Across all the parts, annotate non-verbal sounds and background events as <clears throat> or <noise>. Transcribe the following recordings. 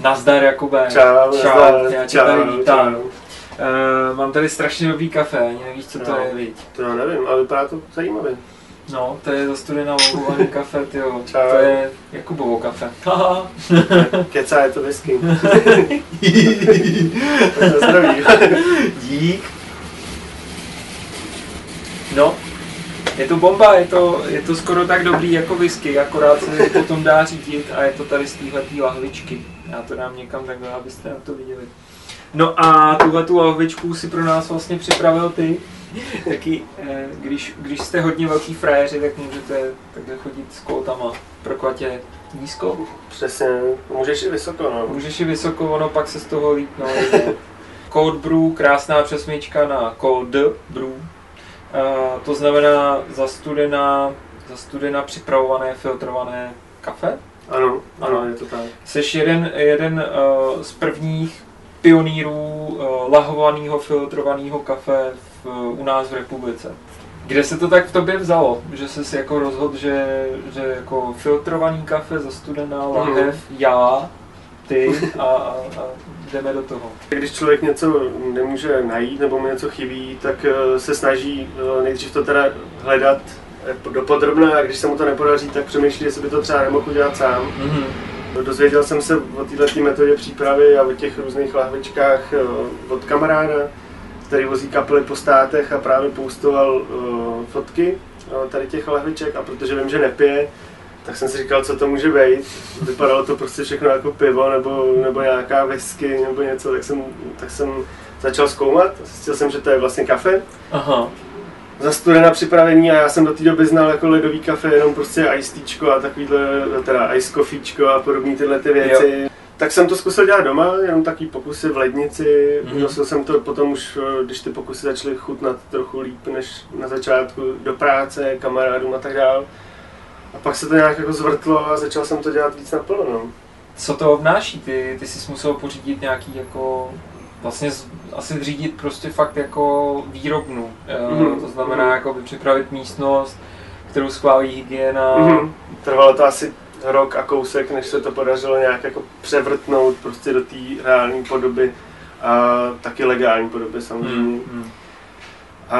Nazdar Jakube. Čau, čau, nazdar, já tě čau, tady vítám. čau. Uh, mám tady strašně dobrý kafe, ani nevíš, co to No. je, viď? To já nevím, ale vypadá to zajímavě. No, to je zastudená ovulovaný kafe, tyjo. Čau. To je Jakubovo kafe. Haha. Keca je to whisky. Na zdraví. Dík. No, je to bomba, je to, je to skoro tak dobrý jako whisky, akorát se potom dá řídit a je to tady z téhletý lahvičky. Já to dám někam takhle, abyste na to viděli. No a tuhle tu lahvičku si pro nás vlastně připravil ty. <laughs> Taky, eh, když, když jste hodně velký frajeři, tak můžete takhle chodit s koltama. Proklatě nízko, Přesně, můžeš i vysoko, no. Můžeš i vysoko, ono pak se z toho líp nalejde. <laughs> Cold brew, krásná přesmička na cold brew. Uh, to znamená zastudená, zastudená připravované, filtrované kafe. Ano, ano, je to tak. Jsi jeden, jeden uh, z prvních pionýrů uh, lahovaného, filtrovaného kafe v, u nás v republice. Kde se to tak v tobě vzalo? Že jsi si jako rozhodl, že, že jako filtrovaný kafe, zastudená lahev, já, ty a, a, a jdeme do toho. Když člověk něco nemůže najít nebo mu něco chybí, tak eh, se snaží eh, nejdřív to teda hledat eh, dopodrobna a když se mu to nepodaří, tak přemýšlí, jestli by to třeba nemohl udělat sám. Mhm. Dozvěděl jsem se o této metodě přípravy a o těch různých lahvičkách eh, od kamaráda, který vozí kapely po státech a právě poustoval eh, fotky tady těch lahviček a protože vím, že nepije, tak jsem si říkal, co to může být. Vypadalo to prostě všechno jako pivo nebo, nebo nějaká whisky nebo něco, tak jsem, tak jsem začal zkoumat. Zjistil jsem, že to je vlastně kafe Aha. Zastudené připravení a já jsem do té doby znal jako ledový kafe jenom prostě ice teachko a takovýhle, teda ice coffeečko a podobné tyhle ty věci. Jo. Tak jsem to zkusil dělat doma, jenom takový pokusy v lednici. Mhm. Mm-hmm. Nosil jsem to potom už, eh, když ty pokusy začaly chutnat trochu líp než na začátku do práce, kamarádům a tak dál. A pak se to nějak jako zvrtlo a začal jsem to dělat víc naplno. No. Co to obnáší? Ty, ty jsi musel pořídit nějaký jako vlastně z, asi zřídit prostě fakt jako výrobnu. Mhm. Mm-hmm. To znamená jako připravit místnost, kterou schválí hygiena. Mm-hmm. Trvalo to asi rok a kousek, než se to podařilo nějak jako převrtnout prostě do té reální podoby a taky legální podoby samozřejmě. Hmm, hmm. A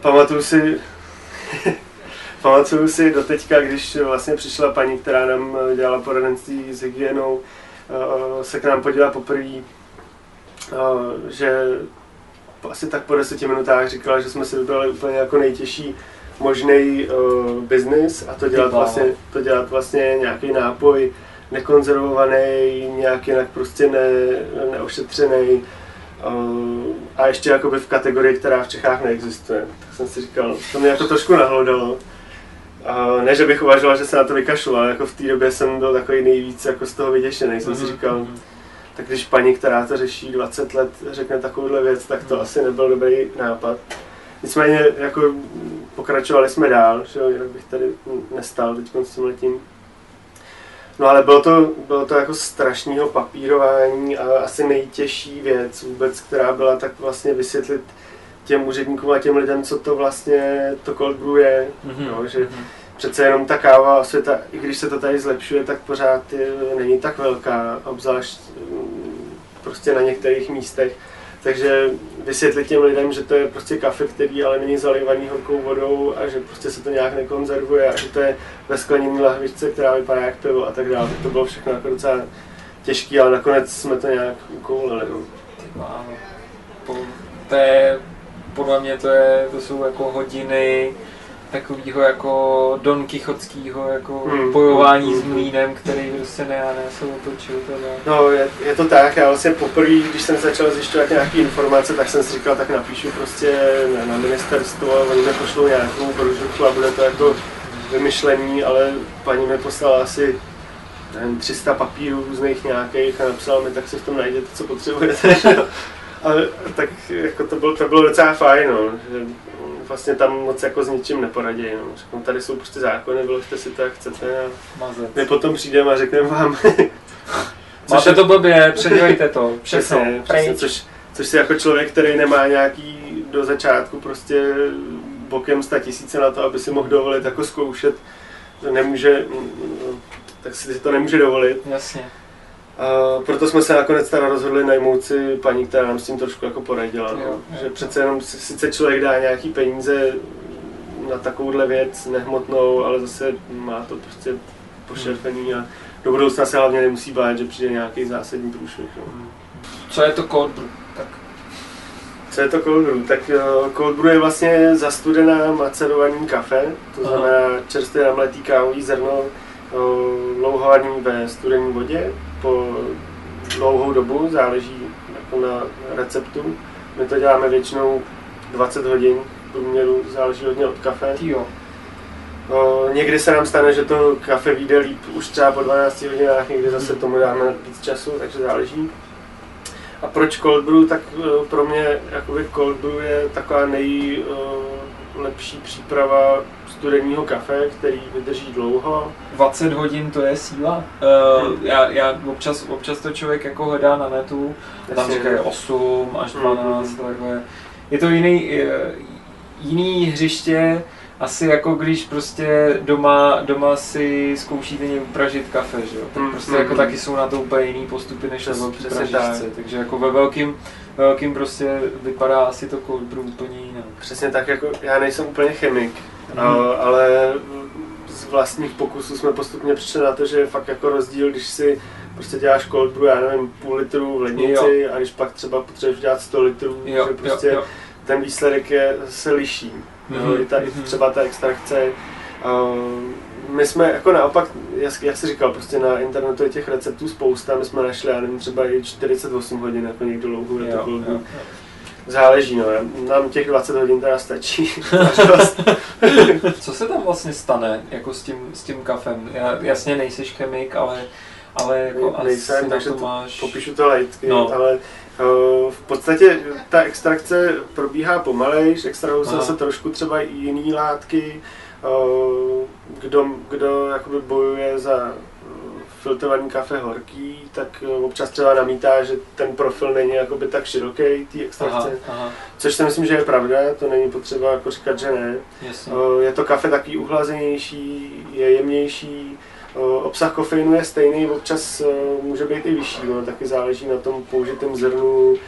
pamatuju si, <laughs> pamatuju si do teďka, když vlastně přišla paní, která nám dělala poradenství s hygienou, eh, se k nám podívala poprvé, že asi tak po deseti minutách říkala, že jsme si vybrali úplně jako nejtěžší možný uh, biznis a to dělat, vlastně, to dělat vlastně nějaký nápoj nekonzervovaný, nějak jinak prostě ne, neošetřený uh, a ještě jakoby v kategorii, která v Čechách neexistuje. Tak jsem si říkal, to mě jako trošku nahlodalo. Uh, ne, že bych uvažoval, že se na to vykašlu, ale jako v té době jsem byl takový nejvíc jako z toho vyděšený. Jsem si Mhm, říkal, mhm. Tak když paní, která to řeší 20 let, řekne takovouhle věc, tak to Hmm. asi nebyl dobrý nápad. Nicméně jako pokračovali jsme dál, že jo, jinak bych tady nestal teď s tím letím. No ale bylo to, bylo to jako strašného papírování a asi nejtěžší věc vůbec, která byla tak vlastně vysvětlit těm úředníkům a těm lidem, co to vlastně to cold brew je. Mhm, No, že mhm. přece jenom ta káva světa, i když se to tady zlepšuje, tak pořád je, není tak velká, obzvlášť prostě na některých místech. Takže vysvětlit těm lidem, že to je prostě kafe, který ale není zalivaný horkou vodou a že prostě se to nějak nekonzervuje a že to je ve skleněné lahvičce, která vypadá jak pivo a tak dále. To bylo všechno jako docela těžké, ale nakonec jsme to nějak ukoulili. No. Po, to je, podle mě to, je, to jsou jako hodiny takového jako Don Kichotského jako Hmm. bojování s Hmm. mlínem, který prostě ne a ne se otočil teda. No, je, je, to tak. Já vlastně poprvé, když jsem začal zjišťovat nějaké informace, tak jsem si říkal, tak napíšu prostě na, na ministerstvo, oni mi pošlou nějakou brožurku a bude to jako vymyšlení, ale paní mi poslala asi nevím, 300 papírů různých nějakých a napsala mi, tak si v tom najděte, co potřebujete. <laughs> Ale tak jako to bylo, to bylo docela fajn, no, vlastně tam moc jako s ničím neporadí. No. Řeknu, tady jsou prostě zákony, vyložte si to, jak chcete a Mazec. my potom přijdeme a řekneme vám, <laughs> Máte to blbě, předělejte to, <laughs> Přesně, přesně což, což si jako člověk, který nemá nějaký do začátku prostě bokem 100 tisíce na to, aby si mohl dovolit jako zkoušet, to nemůže, mm, tak si to nemůže dovolit. Jasně. A Uh, proto jsme se nakonec teda rozhodli najmout si paní, která nám s tím trošku jako poradila. Jo, No. jo. Že přece jenom si- sice člověk dá nějaký peníze na takovouhle věc nehmotnou, ale zase má to prostě pošerpený a do budoucna se hlavně nemusí bát, že přijde nějaký zásadní průšvih. No. Co je to cold brew? Tak Co je to cold brew? Tak uh, cold brew je vlastně zastudená macerovaný kafe, to znamená čerstvě namletý kávový zrno, uh, dlouhovaný ve studené vodě po dlouhou dobu, záleží jako na receptu. My to děláme většinou 20 hodin v průměru, záleží hodně od kafe. jo. O, někdy se nám stane, že to kafe vyjde líp už třeba po 12 hodinách, někdy zase tomu dáme víc času, takže záleží. A proč cold brew? Tak eh, pro mě jakoby cold brew je taková nejlepší příprava studeného kafe, který vydrží dlouho. 20 hodin to je síla. Uh, já, já občas, občas to člověk jako hledá na netu, a tam říkají 8 až Mm, 12, mm. takhle. Je to jiný, eh, jiný hřiště, asi jako když prostě doma, doma si zkoušíte někde upražit kafe, že jo? Tak Mm, prostě mm, jako mm. taky jsou na to úplně jiný postupy než ve Přes- tak. Takže jako ve velkým, velkým prostě vypadá asi to cold brew úplně jinak. Přesně tak, jako já nejsem úplně chemik, Mhm. a, ale z vlastních pokusů jsme postupně přišli na to, že je fakt jako rozdíl, když si prostě děláš cold brew, já nevím, půl litru v lednici a když pak třeba potřebuješ dělat 100 litrů, Jo, že prostě jo, jo. ten výsledek je, se liší. Mhm, Jo, i ta, i mhm. třeba ta extrakce. Uh, my jsme jako naopak, jak, jak jsi říkal, prostě na internetu je těch receptů spousta, my jsme našli, já nevím, třeba i 48 hodin jako někdo dlouhou jo, Záleží, no, nám těch 20 hodin teda stačí. <laughs> Co se tam vlastně stane jako s tím, s tím kafem? Já, jasně nejseš chemik, ale, ale jako asi Nejsem, takže to to máš... popíšu to lajtky, No. ale uh, v podstatě ta extrakce probíhá pomalejš, extrahují se trošku třeba i jiný látky, kdo, kdo jakoby bojuje za uh, filtrovaný kafe horký, tak uh, občas třeba namítá, že ten profil není jakoby tak široký té Aha, extrakce, aha, což si myslím, že je pravda, to není potřeba jako říkat, že ne. jasně. Eh, Je to kafe takový uhlazenější, je jemnější, eh, obsah kofeinu je stejný, občas eh, může být i vyšší, no, taky záleží na tom použitém zrnu, eh,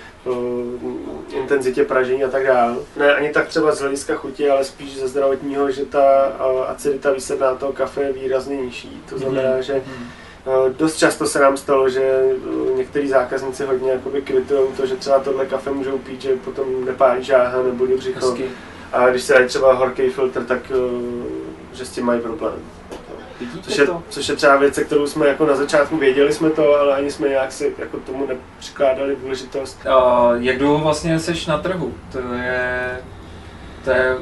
intenzitě pražení a tak dále. Ne ani tak třeba z hlediska chuti, ale spíš ze zdravotního, že ta eh, acidita výsledná toho kafe je výrazně nižší. To znamená, Mhm, že mhm. eh, dost často se nám stalo, že eh, některý zákazníci hodně jakoby kvitují to, že třeba tohle kafe můžou pít, že potom nepálí žáha nebo břicho. A když se dají třeba horký filtr, tak eh, že s tím mají problém. Což je, to? což je třeba věc, kterou jsme jako na začátku věděli jsme to, ale ani jsme nějak si jako tomu nepřikládali důležitost. A jak dlouho vlastně seš na trhu? To je... To je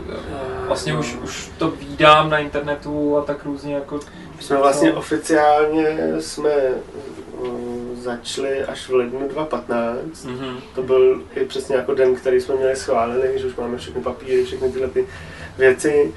vlastně už, už to vídám na internetu a tak různě jako... Jsme vlastně oficiálně jsme eh, začali až v lednu 2015. Mhm. To byl i přesně jako den, který jsme měli schválený, že už máme všechny papíry, všechny tyhle ty věci.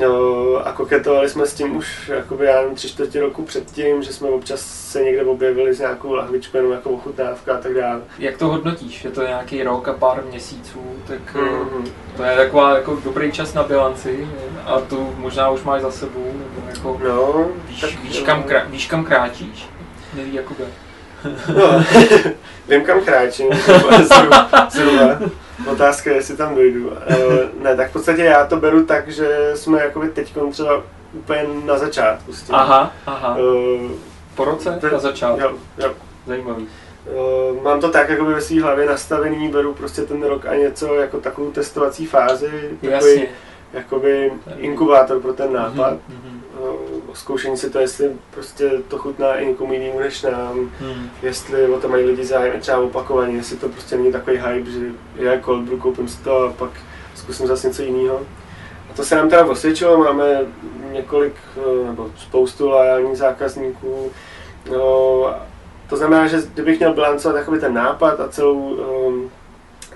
No, a koketovali jsme s tím už jakoby, já nevím, tři čtvrtě roku předtím, že jsme občas se někde objevili s nějakou lahvičkou, jako ochutnávka a tak dále. Jak to hodnotíš? Je to nějaký rok a pár měsíců, tak Mhm. to je taková jako dobrý čas na bilanci a tu možná už máš za sebou, nebo jako No, víš, tak, víš, kam, krá, víš kam kráčíš? Neví Jakube. No, <laughs> vím kam kráčím, zhruba. <laughs> Otázka je, jestli tam dojdu. Eh, Ne, tak v podstatě já to beru tak, že jsme jakoby teď třeba úplně na začátku s tím. Aha, aha. Eh, Po roce Te- na začátku. Jo, jo. Zajímavý. Eh, Mám to tak jakoby ve své hlavě nastavený, beru prostě ten rok a něco jako takovou testovací fázi, takový Jasně. jakoby inkubátor pro ten nápad. Mhm, mhm. Zkoušení si to, jestli prostě to chutná i někomu jinému než nám, Hmm. jestli o to mají lidi zájem třeba opakovaně, jestli to prostě není takový hype, že já cold brew, koupím si to a pak zkusím zase něco jiného. A to se nám teda osvědčilo, máme několik, eh, nebo spoustu lojálních zákazníků. No, to znamená, že kdybych měl bilancovat jakoby ten nápad a celou, um,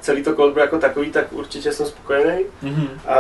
celý to cold brew jako takový, tak určitě jsem spokojený. Mhm. A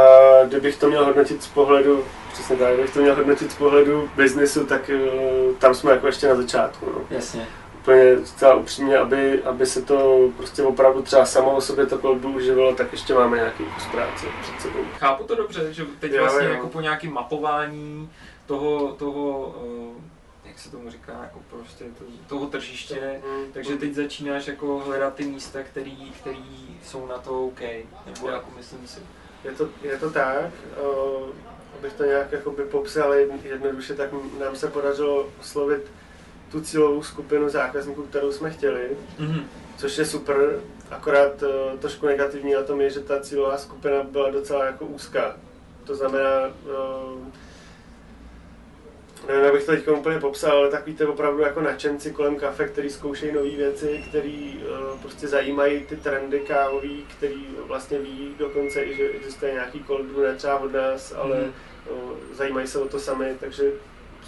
kdybych to měl hodnotit z pohledu, přesně tak, kdybych to měl hodnotit z pohledu biznesu, tak uh, tam jsme jako ještě na začátku. No Jasně. úplně zcela upřímně, aby, aby se to prostě opravdu třeba samo o sobě to kolbu uživilo, tak ještě máme nějaký kus práce před sebou. Chápu to dobře, že teď Jo, vlastně jo. jako po nějakém mapování toho, toho eh, jak se tomu říká, jako prostě to, toho tržiště, Mm, takže teď začínáš jako hledat ty místa, který, který jsou na to OK, nebo jako myslím si. Je to, je to tak, uh, abych to nějak jakoby popsal jedn- jednoduše, tak nám se podařilo oslovit tu cílovou skupinu zákazníků, kterou jsme chtěli, Mhm. což je super, akorát uh, trošku negativní na tom je, že ta cílová skupina byla docela jako úzká. To znamená, uh, nevím, jak bych to teď úplně popsal, ale takový to opravdu jako nadšenci kolem kafe, který zkoušejí nové věci, který uh, prostě zajímají ty trendy kávový, který vlastně ví dokonce i, že existuje nějaký cold brew, třeba od nás, ale Mhm. uh, zajímají se o to sami, takže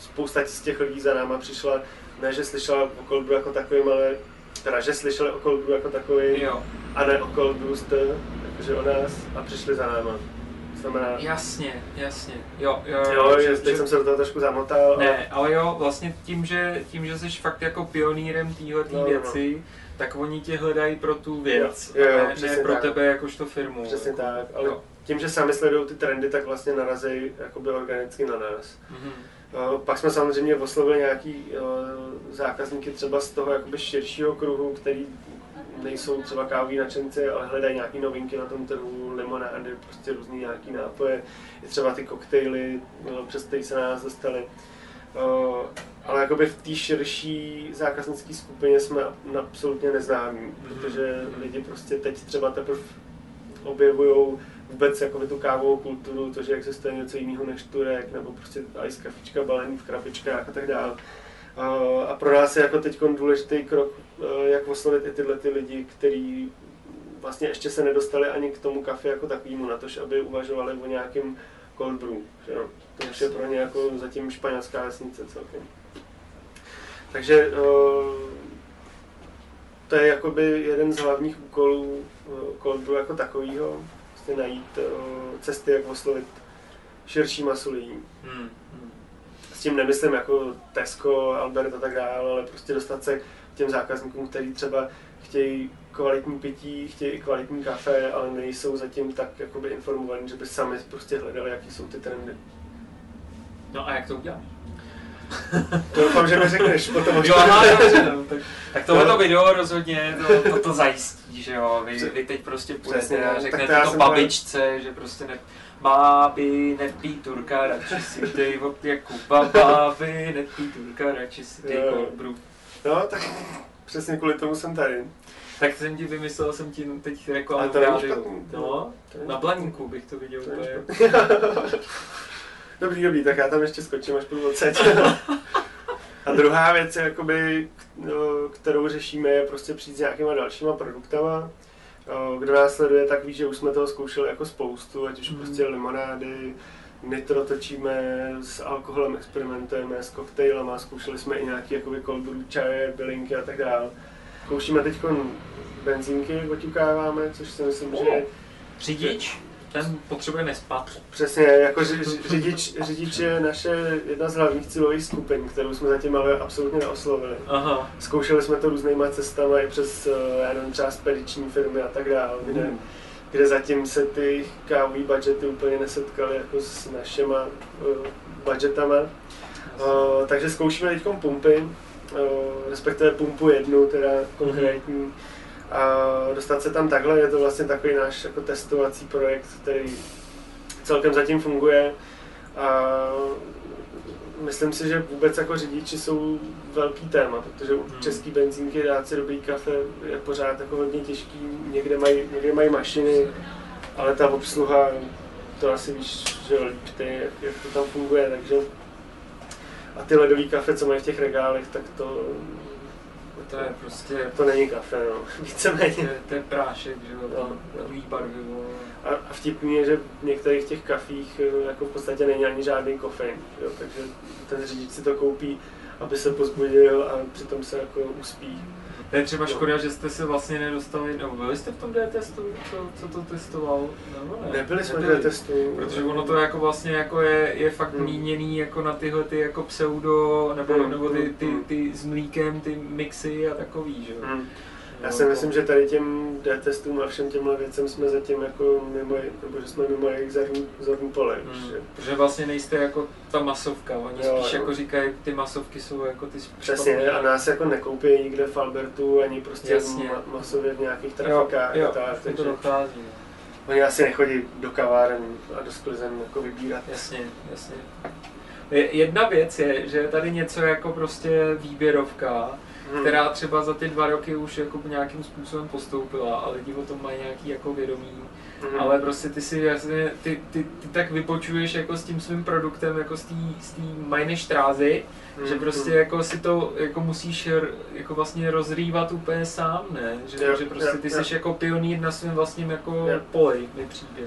spousta z těch lidí za náma přišla, ne, že slyšela o cold brew jako takovým, ale teda, že slyšeli o cold brew jako takovým, Jo, a ne o cold brew jste, jakože o nás, a přišli za náma. Znamená, jasně, jasně, jo, jo, jo, že- teď že- jsem se do toho trošku zamotal, Ne, ale jo, vlastně tím, že, tím, že jsi fakt jako pionýrem téhle No, no, no. věci, tak oni tě hledají pro tu věc, Jo, jo, ne, ne pro tak. tebe jakožto firmu. přesně jako, tak, ale jo. tím, že sami sledují ty trendy, tak vlastně narazí jakoby organicky na nás. Mhm. Eh, Pak jsme samozřejmě oslovili nějaký zákazníky třeba z toho jakoby širšího kruhu, který nejsou třeba kávoví nadšenci, ale hledají nějaké novinky na tom trhu, limonády, prostě různý nějaký nápoje, i třeba ty koktejly, eh, přes které se na nás dostali. Eh, Ale jakoby v té širší zákaznické skupině jsme absolutně neznámí, protože lidi prostě teď třeba teprve objevují vůbec jakoby tu kávovou kulturu, to, že existuje něco jiného než turek, nebo prostě ice kafička balený v krabičkách a tak dále. A- A pro nás je jako teď důležitý krok, eh, jak oslovit i tyhle ty lidi, kteří vlastně ještě se nedostali ani k tomu kafe jako takovému, na tož, aby uvažovali o nějakém cold brew. Že jo? To už je pro ně jako zatím španělská vesnice celkem. Takže eh, to je jakoby jeden z hlavních úkolů eh, cold brew jako takového, prostě najít cesty, jak oslovit širší masu lidí. Hmm. Tím nemyslím jako Tesco, Albert a tak dále, ale prostě dostat se k těm zákazníkům, kteří třeba chtějí kvalitní pití, chtějí i kvalitní kafe, ale nejsou zatím tak jakoby informovaní, že by sami prostě hledali, jaký jsou ty trendy. No a jak to uděláš? To doufám, že mi řekneš potom. Jo, aha, dobře, no, tak, tak tohleto video rozhodně to, to, to zajistí, že jo, vy, vy teď prostě Přesně, půjdete a řeknete to to babičce, že prostě ne, báby, nepí turka, radši si dej od Jakuba, báby, nepí turka, radši si dej brew. No, tak přesně kvůli tomu jsem tady. Tak jsem ti vymyslel, jsem ti teď reklamu Ale to rádiu. No, na blaníku bych to viděl To úplně. <laughs> Dobrý, dobrý, tak já tam ještě skočím až půl odsaď. <laughs> A druhá věc, jakoby, no, kterou řešíme, je prostě přijít s nějakýma dalšíma produktama. Kdo nás sleduje, tak ví, že už jsme toho zkoušeli jako spoustu, ať už Mhm. prostě limonády, nitro točíme, s alkoholem experimentujeme, s koktejlama, zkoušeli jsme i nějaký jakoby cold brew čaje, bylinky a tak dále. Zkoušíme teď benzínky, oťukáváme, což si myslím, že je Řidič, ten potřebuje nespat. Přesně, jako ři- ři- řidič, řidič je naše jedna z hlavních cílových skupin, kterou jsme zatím ale absolutně neoslovili. Aha. Zkoušeli jsme to různýma cestama i přes, eh, já nevím, třeba spediční firmy a tak dále, kde, Mm. kde zatím se ty kávové budgety úplně nesetkaly jako s našima uh, budgetama. Uh, takže zkoušíme teď pumpy, uh, respektive pumpu jednu, teda konkrétní. A dostat se tam takhle, je to vlastně takový náš jako testovací projekt, který celkem zatím funguje. A myslím si, že vůbec jako řidiči jsou velký téma, protože u Hmm. český benzínky dát si dobrý kafe je pořád jako hodně těžký, někde mají, někde mají mašiny, ale ta obsluha, to asi víš, že líp ty, jak, jak to tam funguje, takže a ty ledový kafe, co mají v těch regálech, tak to, To je prostě, to není kafe, no, <laughs> to víceméně. je, to je prášek, že jo, No, no. barvivo. A, a vtipný je, že v některých těch kafích eh, jako v podstatě není ani žádný kofein, jo, takže ten řidič si to koupí, aby se pozbudil a přitom se jako uspí. To je třeba škoda, že jste se vlastně nedostali, nebo byli jste v tom D-testu, co, co to testoval? Nebo ne? Nebyli jsme na testu. Protože ono to jako vlastně jako je, je fakt Hmm. míněný jako na tyhle ty jako pseudo, nebo, Hmm, nebo ty, hmm, ty, hmm. ty s mlíkem, ty mixy a takový, že jo. Hmm. Já si myslím, že tady těm D-testům a všem těmhle věcem jsme zatím jako mimo, nebo že jsme mimo jejich zorný pole. Hmm. Že, Protože vlastně nejste jako ta masovka, oni Jo, spíš jo. jako říkají, ty masovky jsou jako ty přesně, a nás jako nekoupí nikde v Albertu, ani prostě Jasně. ma- masově v nějakých Jo, trafikách jo, a tak, takže to dochází. no. oni asi nechodí do kaváren a do sklizen jako vybírat. Jasně, jasně. Je- Jedna věc je, že je tady něco jako prostě výběrovka, Hmm. která třeba za ty dva roky už jako nějakým způsobem postoupila a lidi o tom mají nějaký jako vědomí. Mhm. Ale prostě ty si jasně, ty, ty, ty tak vypočuješ jako s tím svým produktem, jako z té z Meine Straße, Mhm. že prostě jako si to jako musíš jako vlastně rozrývat úplně sám, ne? Že, Jo, že prostě ty jo. jsi jako pionýr na svém vlastním jako Jo. poli, mi přijde.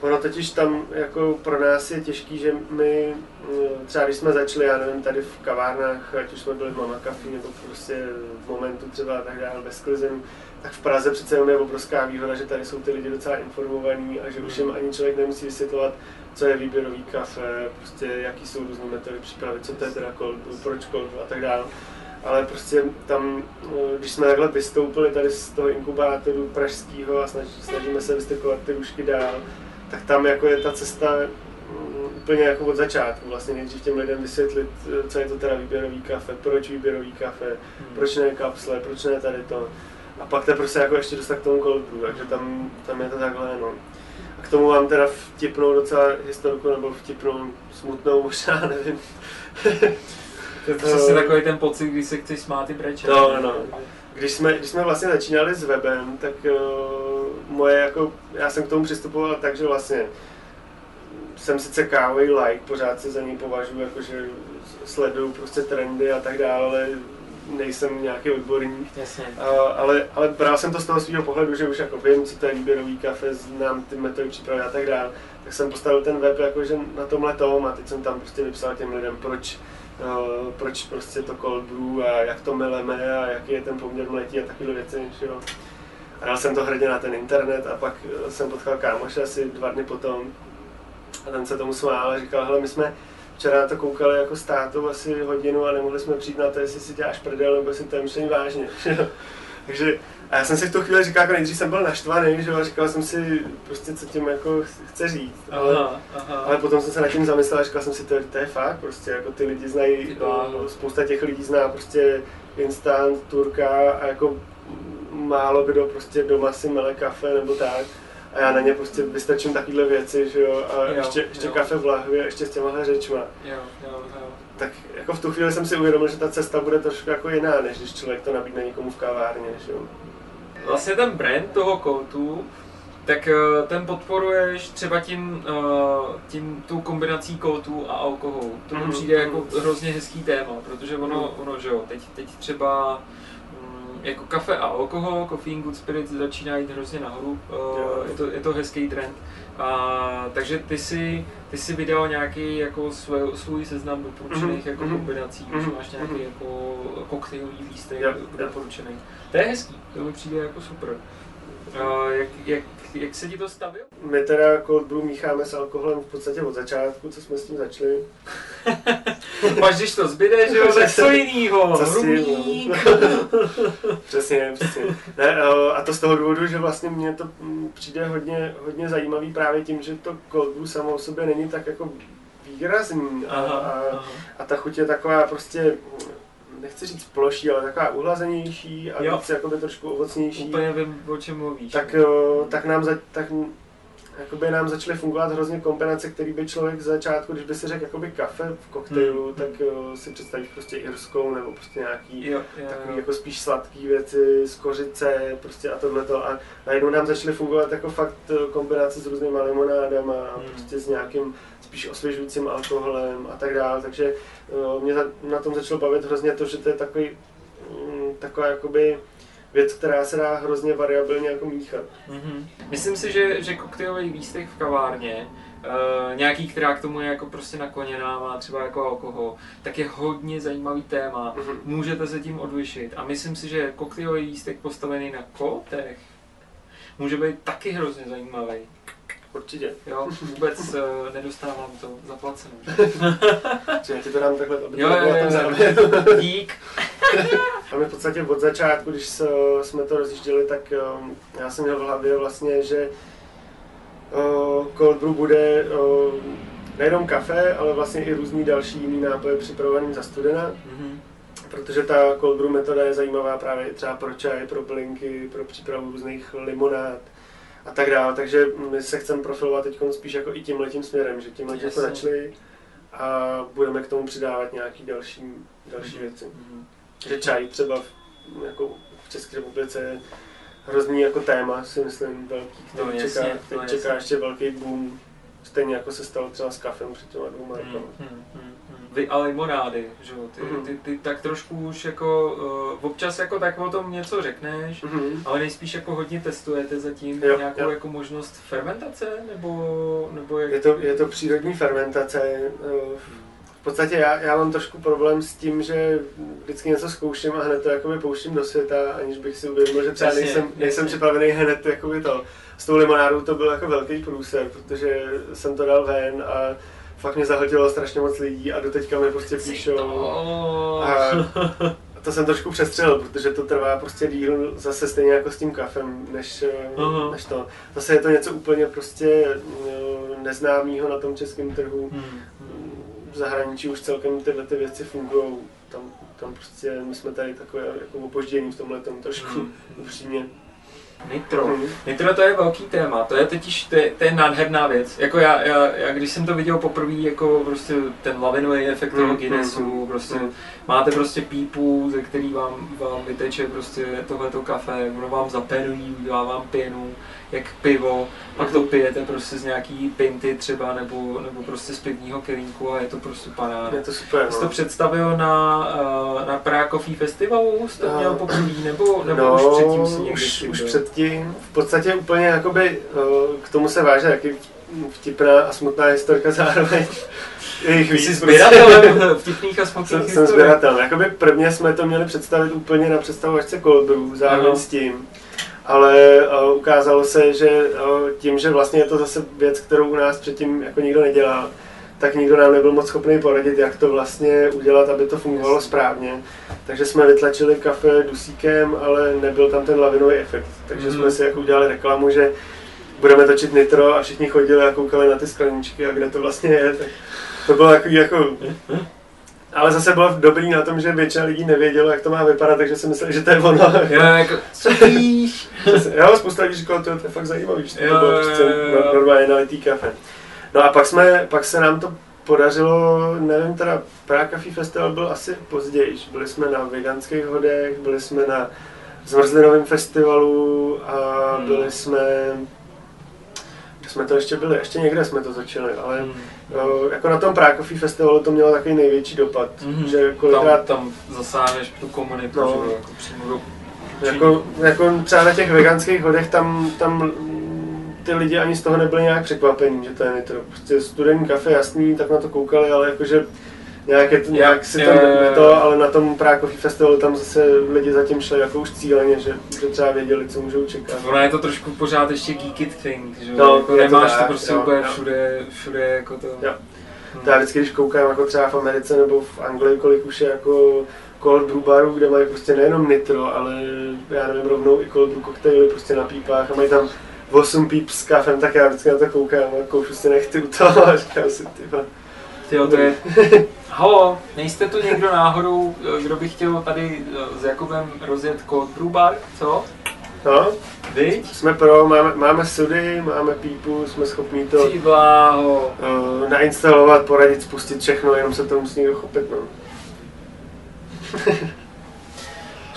Ono totiž tam jako pro nás je těžký, že my mm, třeba když jsme začali, já nevím, tady v kavárnách, ať už jsme byli v Mama Café nebo prostě v momentu třeba a tak dále, ve sklizen, tak v Praze přece jenom je obrovská výhoda, že tady jsou ty lidi docela informovaní a že už jim ani člověk nemusí vysvětlovat, co je výběrový kafe, prostě jaký jsou různé metody přípravy, co to je teda cold proč cold a tak dále. Ale prostě tam, eh, když jsme takhle vystoupili tady z toho inkubátoru pražského a snaž, snažíme se vystykovat ty rušky dál, tak tam jako je ta cesta mm, úplně jako od začátku. Vlastně nejdřív těm lidem vysvětlit, eh, co je to teda výběrový kafe, proč výběrový kafe, proč ne kapsle, proč ne tady to. A pak teprve se jako ještě dostat k tomu cold brew, takže tam, tam je to takhle, no. A k tomu mám teda vtipnou docela historku, nebo vtipnou, smutnou <laughs> možná, nevím. To je přesně takový ten pocit, když se chceš smát i brečet. No, no. Když jsme, když jsme vlastně začínali s webem, tak uh, moje jako, já jsem k tomu přistupoval tak, že vlastně jsem sice kávový like, pořád se za něj považuji, jakože sleduju prostě trendy a tak dále, ale nejsem nějaký odborník. Jasně. A, ale, ale bral jsem to z toho svého pohledu, že už jako vím, co to je výběrový kafe, znám ty metody přípravy a tak dále. Tak jsem postavil ten web jakože na tomhle tom a teď jsem tam prostě vypsal těm lidem, proč, uh, proč prostě to cold brew a jak to meleme a jaký je ten poměr mletí a takové věci. Že jo. Dal jsem to hrdě na ten internet a pak eh, jsem potkal kámoše asi dva dny potom a ten se tomu smál a říkal, hele, my jsme včera na to koukali jako s tátou asi hodinu a nemohli jsme přijít na to, jestli si děláš prdel nebo jestli to je myšlení vážně. <laughs> Takže a já jsem si v tu chvíli říkal, jako nejdřív jsem byl naštvaný, že a říkal jsem si prostě, co tím jako chce říct. Ale, Aha, aha. ale potom jsem se nad tím zamyslel a říkal jsem si, to, je- to je fakt, prostě jako ty lidi znají, eh, spousta těch lidí zná prostě instant, turka a jako málo kdo prostě doma si mele kafe nebo tak. A já na ně prostě vystačím takovéhle věci, že jo, a Jo, ještě, ještě jo. kafe v lahvi, ještě s těmahle řečma. Jo, jo, jo. Tak jako v tu chvíli jsem si uvědomil, že ta cesta bude trošku jako jiná, než když člověk to nabídne někomu v kavárně, že jo. Vlastně ten brand toho koutu, tak eh, ten podporuješ třeba tím, eh, tím tou kombinací kótů a alkoholu. To mi Mhm, přijde jako mhm. hrozně hezký téma, protože ono, ono že jo, teď, teď třeba jako kafe a alkohol, Coffee and Good Spirits začíná jít hrozně nahoru, eh, je to, je to hezký trend. A, takže ty si, ty si vydal nějaký jako svůj, svůj seznam doporučených Mhm, jako mhm, kombinací, mhm, už máš nějaký mhm. jako koktejlový lístek jo. doporučený. To je hezký, to mi přijde jako super. A jak, jak, jak se ti to stavil? My teda cold brew mícháme s alkoholem v podstatě od začátku, co jsme s tím začali. <laughs> Až když to zbyde, že jo, <laughs> tak co jinýho, rubík. <laughs> přesně, přesně. Ne, eh, a to z toho důvodu, že vlastně mně to mm, přijde hodně, hodně zajímavý právě tím, že to cold brew samo o sobě není tak jako výrazný a, Aha, a, aha. a ta chuť je taková prostě, nechci říct ploší, ale taková uhlazenější a Jo. víc jakoby trošku ovocnější. Úplně vím, o čem mluvíš. tak, eh, tak nám za, tak jakoby nám začaly fungovat hrozně kombinace, který by člověk z začátku, když by si řekl jakoby kafe v koktejlu, Hmm. tak eh, si představíš prostě irskou nebo prostě nějaký jo, jo, takový jo. jako spíš sladký věci z kořice prostě a tohleto a najednou nám začaly fungovat jako fakt eh, kombinace s různýma limonádama a Hmm. prostě s nějakým spíš osvěžujícím alkoholem a tak dále, takže eh, mě na tom začalo bavit hrozně to, že to je takový, mm, taková jakoby věc, která se dá hrozně variabilně jako míchat. Mhm. Myslím si, že, že koktejlový lístek v kavárně, uh, nějaký, která k tomu je jako prostě nakloněná, má třeba jako alkohol, tak je hodně zajímavý téma. Mhm. Můžete se tím odlišit. A myslím si, že koktejlový lístek postavený na kótech může být taky hrozně zajímavý. Určitě. Jo, vůbec uh, nedostávám to zaplacené. <laughs> Že já ti to dám takhle, aby Jo, to jo, jo, jo. zároveň. Dík. <laughs> A my v podstatě od začátku, když jsme to rozjížděli, tak um, já jsem měl v hlavě vlastně, že uh, cold brew bude uh, nejenom kafe, ale vlastně i různý další jiný nápoje připravovaný za studena. Mhm. Protože ta cold brew metoda je zajímavá právě třeba pro čaj, pro bylinky, pro přípravu různých limonád a tak dále. Takže my se chceme profilovat teď spíš jako i tímhletím směrem, že tímhle jsme Jasně. začali a budeme k tomu přidávat nějaký další, další věci. Mhm. Že čaj třeba v, jako v České republice je hrozný jako téma, si myslím, velký, který No, čeká, jasně, který no, čeká jasně. ještě velký boom. Stejně jako se stalo třeba s kafem před těma dvouma Hmm, rokama. hmm, hmm, hmm. Vy a limonády, že jo, ty, Mhm. ty, ty, tak trošku už jako, uh, občas jako tak o tom něco řekneš, Mhm. ale nejspíš jako hodně testujete zatím Jo, nějakou jo. jako možnost fermentace, nebo, nebo jak? Je to, je to přírodní fermentace. eh, V podstatě já, já mám trošku problém s tím, že vždycky něco zkouším a hned to jakoby pouštím do světa, aniž bych si uvědomil, že třeba nejsem, nejsem připravený hned jakoby to. S tou limonádou to byl jako velký průser, protože jsem to dal ven a fakt mě zahltilo strašně moc lidí a doteďka mi prostě píšou. A to jsem trošku přestřelil, protože to trvá prostě díl zase stejně jako s tím kafem, než, Aha. než to. Zase je to něco úplně prostě eh, neznámého na tom českém trhu. Hmm. V zahraničí už celkem tyhle ty věci fungují. Tam, tam prostě my jsme tady takové jako opoždění v tomhle tom trošku Hmm. upřímně. Nitro. Mhm. Nitro to je velký téma, to je totiž, to je, to je nádherná věc. Jako já, já, já, když jsem to viděl poprvé, jako prostě ten lavinový efekt toho Mm, Guinnessu, mm, prostě mm. máte prostě pípu, ze který vám, vám vyteče prostě tohleto kafe, ono vám zaperují, udělá vám pěnu, jak pivo, pak to pijete prostě z nějaký pinty třeba, nebo, nebo prostě z pivního kelímku a je to prostě paráda. Je to super. Jsi to No. představil na, eh, na Prague Coffee Festivalu, jsi to No. měl poprvé, nebo, nebo no, už předtím si někde už, už předtím. V podstatě úplně jakoby, eh, k tomu se váže taky vtipná a smutná historka zároveň. <laughs> Jejich Ty jsi víc, sběratelem <laughs> vtipných a smutných Jsem, jsem sběratel. Jakoby prvně jsme to měli představit úplně na představovačce Cold Brew, zároveň Ano. s tím. Ale uh, ukázalo se, že uh, tím, že vlastně je to zase věc, kterou u nás předtím jako nikdo nedělal, tak nikdo nám nebyl moc schopný poradit, jak to vlastně udělat, aby to fungovalo správně. Takže jsme vytlačili kafe dusíkem, ale nebyl tam ten lavinový efekt. Takže Mhm. jsme si jako udělali reklamu, že budeme točit nitro a všichni chodili a koukali na ty skleničky a kde to vlastně je. Tak to bylo takový jako ale zase bylo dobrý na tom, že většina lidí nevědělo, jak to má vypadat, takže si mysleli, že to je ono. Jo, jako, co víš? <laughs> jo, spousta lidí říkalo, to je fakt zajímavý, že to bylo prostě no- normálně nalitý kafe. No a pak, jsme, pak se nám to podařilo, nevím, teda Prague Coffee Festival byl asi později. Byli jsme na veganských hodech, byli jsme na zmrzlinovém festivalu a Hmm. byli jsme, kde jsme to ještě byli, ještě někde jsme to točili, ale Hmm. Jo, jako na tom Coffee Festivalu to mělo takový největší dopad, Mhm. že Tam, kolikrát tam zasáhneš tu komunitu, No. že jako přímo do... Jako, jako třeba na těch veganských hodech tam, tam ty lidi ani z toho nebyli nějak překvapení, že to je nitro. Prostě studený kafe, jasný, tak na to koukali, ale jakože nějak, je to, nějak si to ne to, ale na tom Coffee Festivalu tam zase lidi zatím šli jako už cíleně, že, že třeba věděli, co můžou čekat. Ono je to trošku pořád ještě geek it thing, že No, jako je to nemáš to, tak, prostě jo, úplně jo. všude, všude jako to... Jo. Hmm. To já vždycky, když koukám jako třeba v Americe nebo v Anglii, kolik už je jako cold brew barů, kde mají prostě nejenom nitro, ale já nevím, rovnou i cold brew koktejly prostě na pípách a mají tam 8 píp s kafem, tak já vždycky na to koukám a koušu si nechty u toho a říkám si, ty to je... <laughs> Halo, nejste tu někdo náhodou, kdo by chtěl tady eh, s Jakubem rozjet cold brew bar, co? No, Viď? jsme pro, máme, máme sudy, máme pípu, jsme schopni to uh, nainstalovat, poradit, spustit všechno, jenom se to musí někdo chopit, no. <laughs>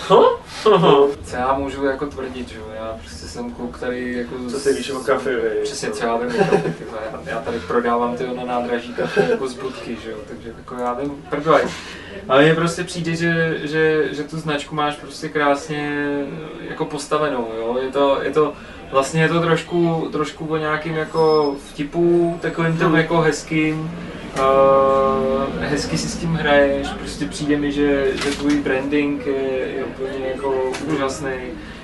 Co já můžu jako tvrdit, že jo, já prostě jsem kluk, který jako... Co ty víš o kafe, vej? Přesně, co já vím o kafe, já, já tady prodávám ty na nádraží kafe jako z budky, že jo, takže jako já vím, prdoj. Ale mně prostě přijde, že, že, že tu značku máš prostě krásně jako postavenou, jo, je to, je to, vlastně je to trošku, trošku o nějakým jako vtipu, takovým tom Hmm. jako hezkým, Uh, hezky si s tím hraješ, prostě přijde mi, že, že tvůj branding je, je úplně jako úžasný.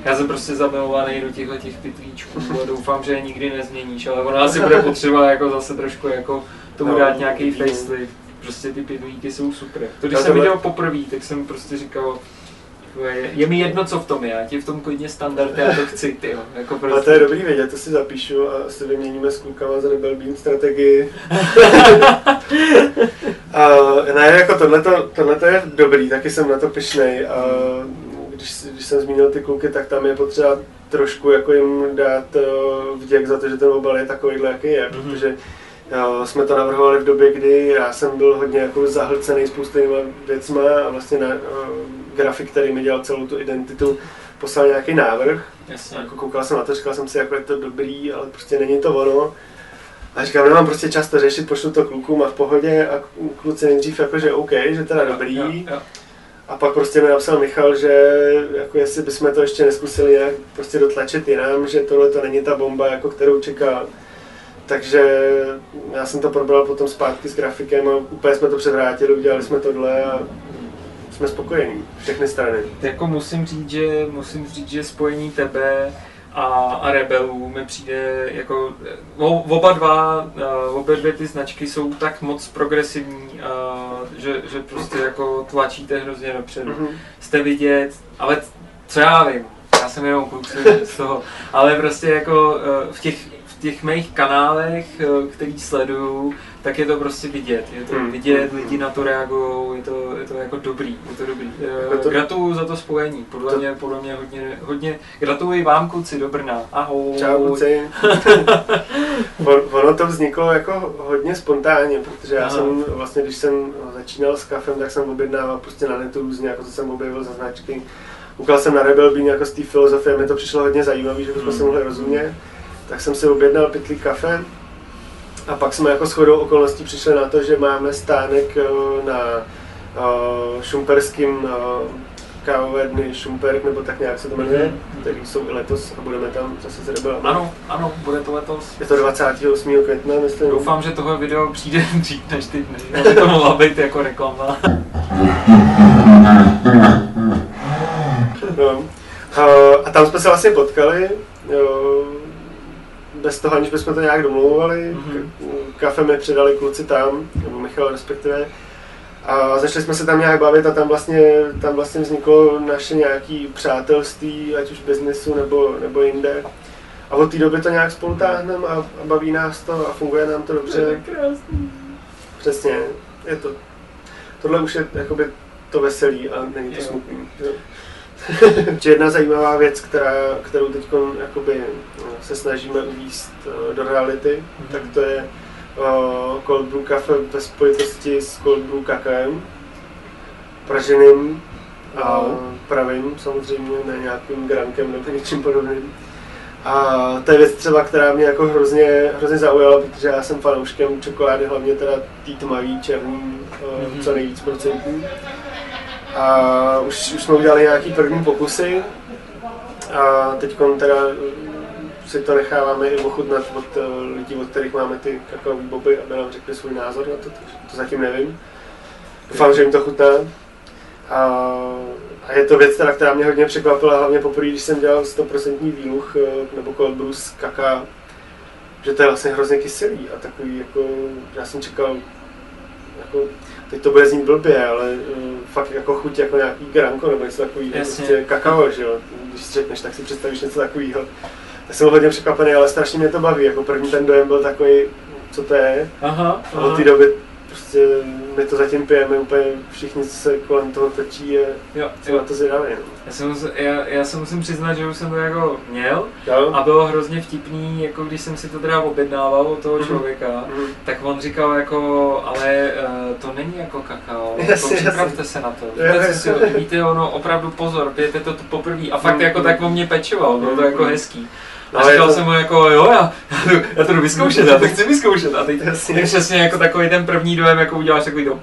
Já jsem prostě zamilovaný do těchto těch pitvíčků <laughs> a doufám, že je nikdy nezměníš, ale ono asi <laughs> bude potřeba jako zase trošku jako tomu No, dát nějaký no. facelift. Prostě ty pitlíky jsou super. To když jsem viděl poprvé, tak jsem prostě říkal, Je, je mi jedno, co v tom je, já ti v tom klidně standard, já to chci, ty jo. Jako prostě. A to je dobrý vědět, to si zapíšu a si vyměníme s klukama za Rebel Bean strategii. <laughs> a ne, jako tohleto, tohleto je dobrý, taky jsem na to pišnej. A když, když jsem zmínil ty kluky, tak tam je potřeba trošku jako jim dát uh, vděk za to, že ten obal je takovýhle, jaký je, mm-hmm. protože Jo, jsme to navrhovali v době, kdy já jsem byl hodně jako zahlcený spoustými věcma a vlastně na, uh, grafik, který mi dělal celou tu identitu, poslal nějaký návrh. Jasně. Jako koukal jsem na to, říkal jsem si, jako je to dobrý, ale prostě není to ono. A říkám, nemám prostě čas to řešit, pošlu to klukům a v pohodě a kluci nejdřív jako, že OK, že teda jo, dobrý. Jo, jo. A pak prostě mi napsal Michal, že jako jestli bychom to ještě neskusili nějak prostě dotlačit jinam, že tohle to není ta bomba, jako kterou čekal. Takže já jsem to probral potom zpátky s grafikem a úplně jsme to převrátili, udělali jsme tohle a jsme spokojení, všechny strany. Jako musím říct, že, musím říct, že spojení tebe a, a Rebelů mi přijde jako, o, oba dva, obě dvě ty značky jsou tak moc progresivní, že, že prostě jako tlačíte hrozně dopředu. Mm-hmm. Jste vidět, ale co já vím, já jsem jenom kluk <laughs> z toho, ale prostě jako v těch těch mých kanálech, eh, který sleduju, tak je to prostě vidět. Je to hmm. vidět, lidi na to reagují, je to, je to jako dobrý, je to dobrý. Eh, to... Gratuluju za to spojení, podle to... mě, podle mě hodně, hodně, gratuluji vám kluci do Brna, ahoj. Čau kluci. <laughs> ono to vzniklo jako hodně spontánně, protože já Aha. jsem vlastně, když jsem začínal s kafem, tak jsem objednával prostě na netu různě, jako co jsem objevil za značky. Koukal jsem na Rebel Bean jako z té filozofie, mi to přišlo hodně zajímavé, že bychom hmm. se mohli rozumět tak jsem si objednal pytlík kafe a pak jsme jako shodou okolností přišli na to, že máme stánek eh, na uh, šumperským kávové dny Šumperk, nebo tak nějak se to jmenuje, mm-hmm. který jsou i letos a budeme tam zase s rebelami. Ano, ano, bude to letos. Je to 28. května, myslím. Doufám, že tohle video přijde <laughs> dřív než ty dny, aby to mohla být jako reklama. <laughs> no. A, a tam jsme se vlastně potkali, jo, bez toho, aniž bychom to nějak domlouvali. Mm-hmm. Kafe mi přidali kluci tam, nebo Michal respektive. A začali jsme se tam nějak bavit a tam vlastně, tam vlastně vzniklo naše nějaké přátelství, ať už v biznesu nebo, nebo jinde. A od té doby to nějak spolu táhneme a, a baví nás to a funguje nám to dobře. To je krásný. Přesně, je to. Tohle už je jakoby to veselý a není to smutný. Jo. <laughs> jedna zajímavá věc, která, kterou teď jakoby, no, se snažíme uvíst uh, do reality, mm-hmm. tak to je uh, cold brew kafe ve spojitosti s cold brew kakaem, praženým a pravým samozřejmě, ne nějakým grankem nebo něčím podobným. A to je věc třeba, která mě jako hrozně, hrozně zaujala, protože já jsem fanouškem čokolády, hlavně teda tý tmavý, černý, mm-hmm. co nejvíc procentní. A už, už jsme udělali nějaký první pokusy a teď teda si to necháváme i ochutnat od uh, lidí, od kterých máme ty kakaový boby, aby nám řekli svůj názor na to, to, zatím nevím. Doufám, že jim to chutná. A, a je to věc, teda, která mě hodně překvapila, hlavně poprvé, když jsem dělal 100% výluch eh, nebo cold brew z kaká, že to je vlastně hrozně kyselý a takový jako, já jsem čekal jako teď to bude znít blbě, ale uh, fakt jako chuť jako nějaký granko nebo něco takového, prostě kakao, že jo, když si řekneš, tak si představíš něco takového. Já jsem hodně překvapený, ale strašně mě to baví, jako první ten dojem byl takový, co to je. Aha, aha. A od té doby prostě my to zatím pijeme úplně všichni, co se kolem toho točí a jo, jo. na to zvědavý. No. Já, se musím, já, já se musím přiznat, že už jsem to jako měl jo. a bylo hrozně vtipný, jako když jsem si to teda objednával od toho mhm. člověka, mm-hmm. tak on říkal jako, ale uh, to není jako kakao, <laughs> jako připravte se na to. <laughs> Víte, si, víte, ono opravdu pozor, pijete to poprvé a fakt mm-hmm. jako tak o mě pečoval, bylo to jako mhm. Hezký. A říkal to... jsem mu jako, jo, já, <laughs> já to jdu vyzkoušet, já to chci vyzkoušet. A teď je přesně jako takový ten první dojem, jako uděláš takový dom.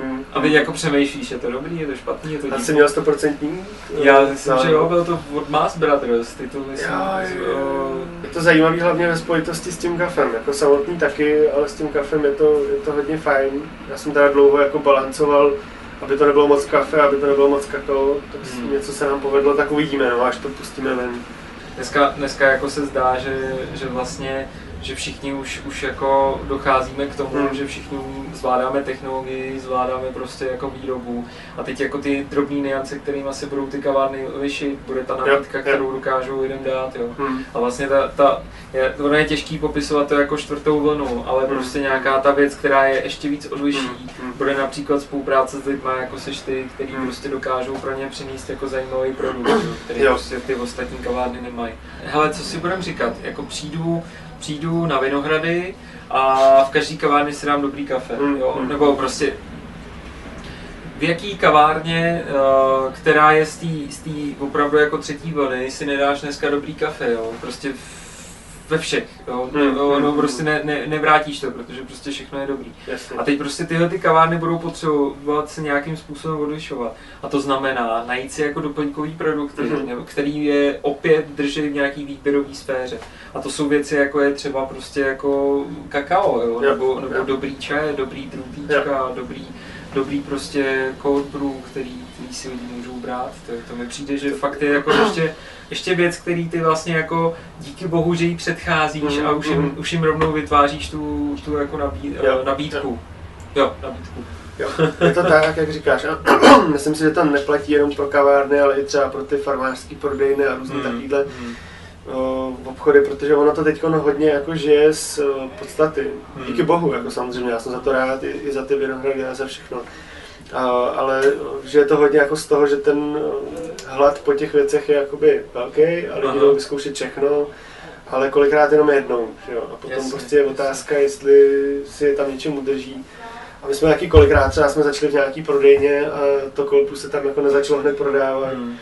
Hmm. A teď jako přemýšlíš, je to dobrý, je to špatný, je to. A jsi měl 100% Já myslím, že jo, byl to od Mass Brothers, tituly jsem, Je to zajímavý hlavně ve spojitosti s tím kafem, jako samotný taky, ale s tím kafem je to, je to hodně fajn. Já jsem teda dlouho jako balancoval, aby to nebylo moc kafe, aby to nebylo moc kakao, tak hmm. něco se nám povedlo, tak uvidíme, no, až to pustíme ven. Dneska, dneska jako se zdá, že, že vlastně že všichni už, už jako docházíme k tomu, Hmm. že všichni zvládáme technologii, zvládáme prostě jako výrobu a teď jako ty drobné niance, kterými se budou ty kavárny lišit, bude ta nabídka, kterou dokážou lidem dát, jo. Hmm. A vlastně ta, ta je, ono je těžký popisovat to jako čtvrtou vlnu, ale Hmm. prostě nějaká ta věc, která je ještě víc odliší, Hmm. Hmm. bude například spolupráce s lidmi, jako seš ty, který Hmm. prostě dokážou pro ně přinést jako zajímavý produkt, jo, který Jo. prostě ty ostatní kavárny nemají. Hele, co si budem říkat, jako přijdu, přijdu na Vinohrady a v každé kavárně si dám dobrý kafe, Hmm. jo, Hmm. nebo prostě v jaký kavárně, eh, která je z té z té opravdu jako třetí vlny, si nedáš dneska dobrý kafe, jo? Prostě v- ve všech, jo? Hmm, No, no hmm, prostě ne, ne, nevrátíš to, protože prostě všechno je dobrý. Jasně. A teď prostě tyhle ty kavárny budou potřebovat se nějakým způsobem odlišovat. A to znamená najít si jako doplňkový produkty, Mhm. nebo který je opět drží v nějaký výběrový sféře. A to jsou věci jako je třeba prostě jako kakao, jo? Jo, nebo, nebo jo. dobrý čaj, dobrý drutíčka, dobrý, dobrý prostě cold brew, který, který si lidi můžou brát. To, to mi přijde, že fakt je jako ještě, ještě věc, který ty vlastně jako díky bohu, že jí předcházíš Mhm, a už jim, mhm. už jim rovnou vytváříš tu, tu jako nabí, Jo, nabídku. Jo, nabídku. Jo, je to tak, jak říkáš. A <clears throat> myslím si, že to neplatí jenom pro kavárny, ale i třeba pro ty farmářské prodejny a různé Hmm, takovéhle hmm. o, obchody, protože ono to teď hodně jako žije z o, podstaty. Hmm. Díky bohu, jako samozřejmě, já jsem za to rád, i, i za ty vinohrady a za všechno. A, ale že je to hodně jako z toho, že ten o, hlad po těch věcech je jakoby velký a lidi jdou vyzkoušet všechno, ale kolikrát jenom jednou. Že jo? A potom Jasně, prostě je otázka, jestli si je tam něčím udrží. A my jsme taky kolikrát třeba jsme začali v nějaký prodejně a to kolpu se tam jako nezačalo hned prodávat, Hmm.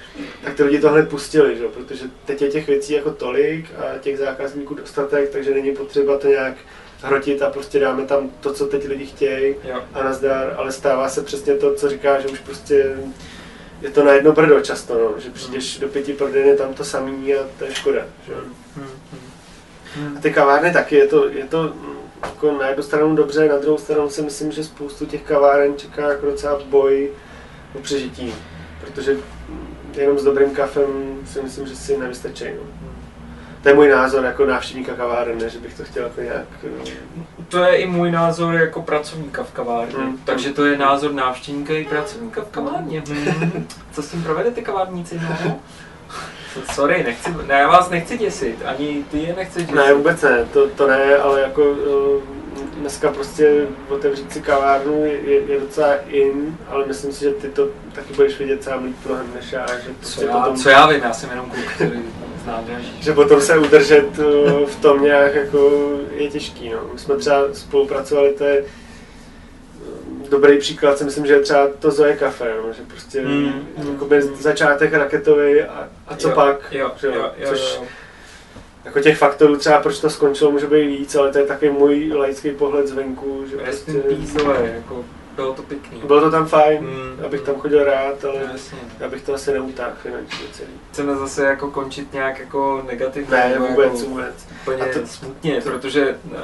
tak ty lidi to hned pustili, že? protože teď je těch věcí jako tolik a těch zákazníků dostatek, takže není potřeba to nějak hrotit a prostě dáme tam to, co teď lidi chtějí Jo. a nazdar, ale stává se přesně to, co říká, že už prostě je to na jedno brdo často, no, že přijdeš do pěti prodejny tam to samý a to je škoda. Že? jo. Hmm. Hmm. A ty kavárny taky, je to, je to mm, jako na jednu stranu dobře, na druhou stranu si myslím, že spoustu těch kaváren čeká jako docela boj o přežití, protože mm, jenom s dobrým kafem si myslím, že si nevystačí. No. To je můj názor jako návštěvníka kaváren, ne, že bych to chtěl jako nějak... eh, To je i můj názor jako pracovníka v kavárně. Hmm. Takže to je názor návštěvníka i pracovníka v kavárně. Hmm. <laughs> Co s tím provedete kavárníci? No? <laughs> Sorry, nechci, ne, já vás nechci děsit, ani ty je nechci děsit. Ne, vůbec ne, to, to ne, ale jako eh, dneska prostě otevřít si kavárnu je, je, docela in, ale myslím si, že ty to taky budeš vidět sám líp mnohem než já, že Co prostě já, potom... co já vím, já jsem jenom kluk, který že potom se udržet eh, v tom nějak jako je těžký. No. My jsme třeba spolupracovali, to je eh, dobrý příklad, si myslím, že je třeba to Zoe Cafe, no, že prostě Mm, mm, mm, jakoby mm. začátek raketový a, a co Jo, pak, Jo, že jo, jo, jo, což jo. jako těch faktorů třeba proč to skončilo může být víc, ale to je taky můj laický pohled zvenku, že Rest prostě, Zoe, jako bylo to pěkný. bylo to tam fajn, Mm. abych tam chodil rád, ale Jasně. já bych to asi neutáhl finančně celý. Chceme zase jako končit nějak jako negativně. Ne, nebo vůbec, jako vůbec. úplně A to- smutně, protože eh,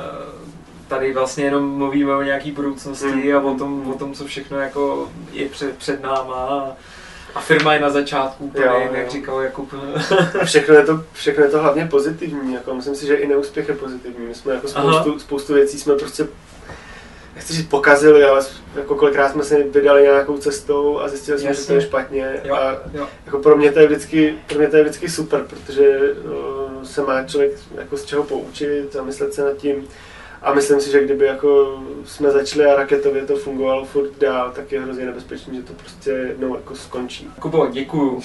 tady vlastně jenom mluvíme o nějaký budoucnosti Mm. a o tom, o tom, co všechno jako je před, před náma. A, a firma je na začátku, úplně, Jo, jak jo. říkal Jakub. A všechno je to, všechno je to hlavně pozitivní, jako myslím si, že i neúspěch je pozitivní. My jsme jako spoustu, spoustu věcí jsme prostě, nechci říct pokazili, ale jako kolikrát jsme se vydali nějakou cestou a zjistili jsme, že to je špatně. Jo, A jo. jako pro mě to je vždycky, pro mě to je vždycky super, protože uh, se má člověk jako z čeho poučit, zamyslet se nad tím. A myslím si, že kdyby jako jsme začali a raketově to fungovalo furt dál, tak je hrozně nebezpečný, že to prostě jednou jako skončí. Kubo, děkuju.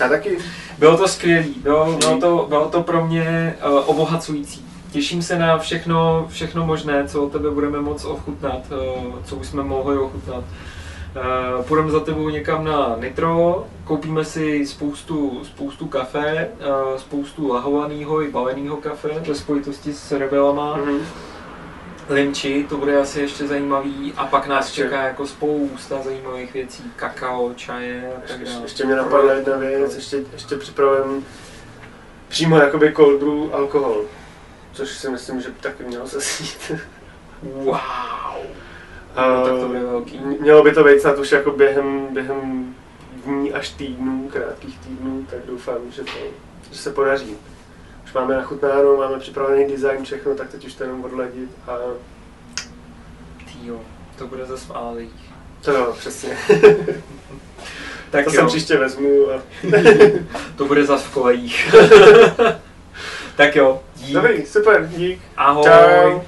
Já taky. Bylo to skvělý, bylo, bylo, to, bylo to pro mě uh, obohacující. Těším se na všechno, všechno možné, co od tebe budeme moc ochutnat, uh, co už jsme mohli ochutnat. Uh, půjdeme za tebou někam na Nitro, koupíme si spoustu, spoustu kafe, uh, spoustu lahovaného i baleného kafe ve spojitosti s rebelama. Mhm. Limči, to bude asi ještě zajímavý a pak nás Ještě. čeká jako spousta zajímavých věcí, kakao, čaje a tak dále. ještě mě napadla jedna věc, ještě, ještě připravujeme přímo jakoby cold brew alkohol, což si myslím, že by taky mělo se sít. <laughs> Wow! No, tak to bude velký. Mělo by to být snad už jako během, během dní až týdnů, krátkých týdnů, tak doufám, že, to, že se podaří. Už máme nachutnáno, máme připravený design, všechno, tak teď už to jenom odladit a Týjo, to bude zase v Álích. to jo, přesně. <laughs> Tak to jo, jsem příště vezmu a... <laughs> to bude zase v kolejích. tak jo, dík. Dobrý, super, dík. Ahoj. Čau.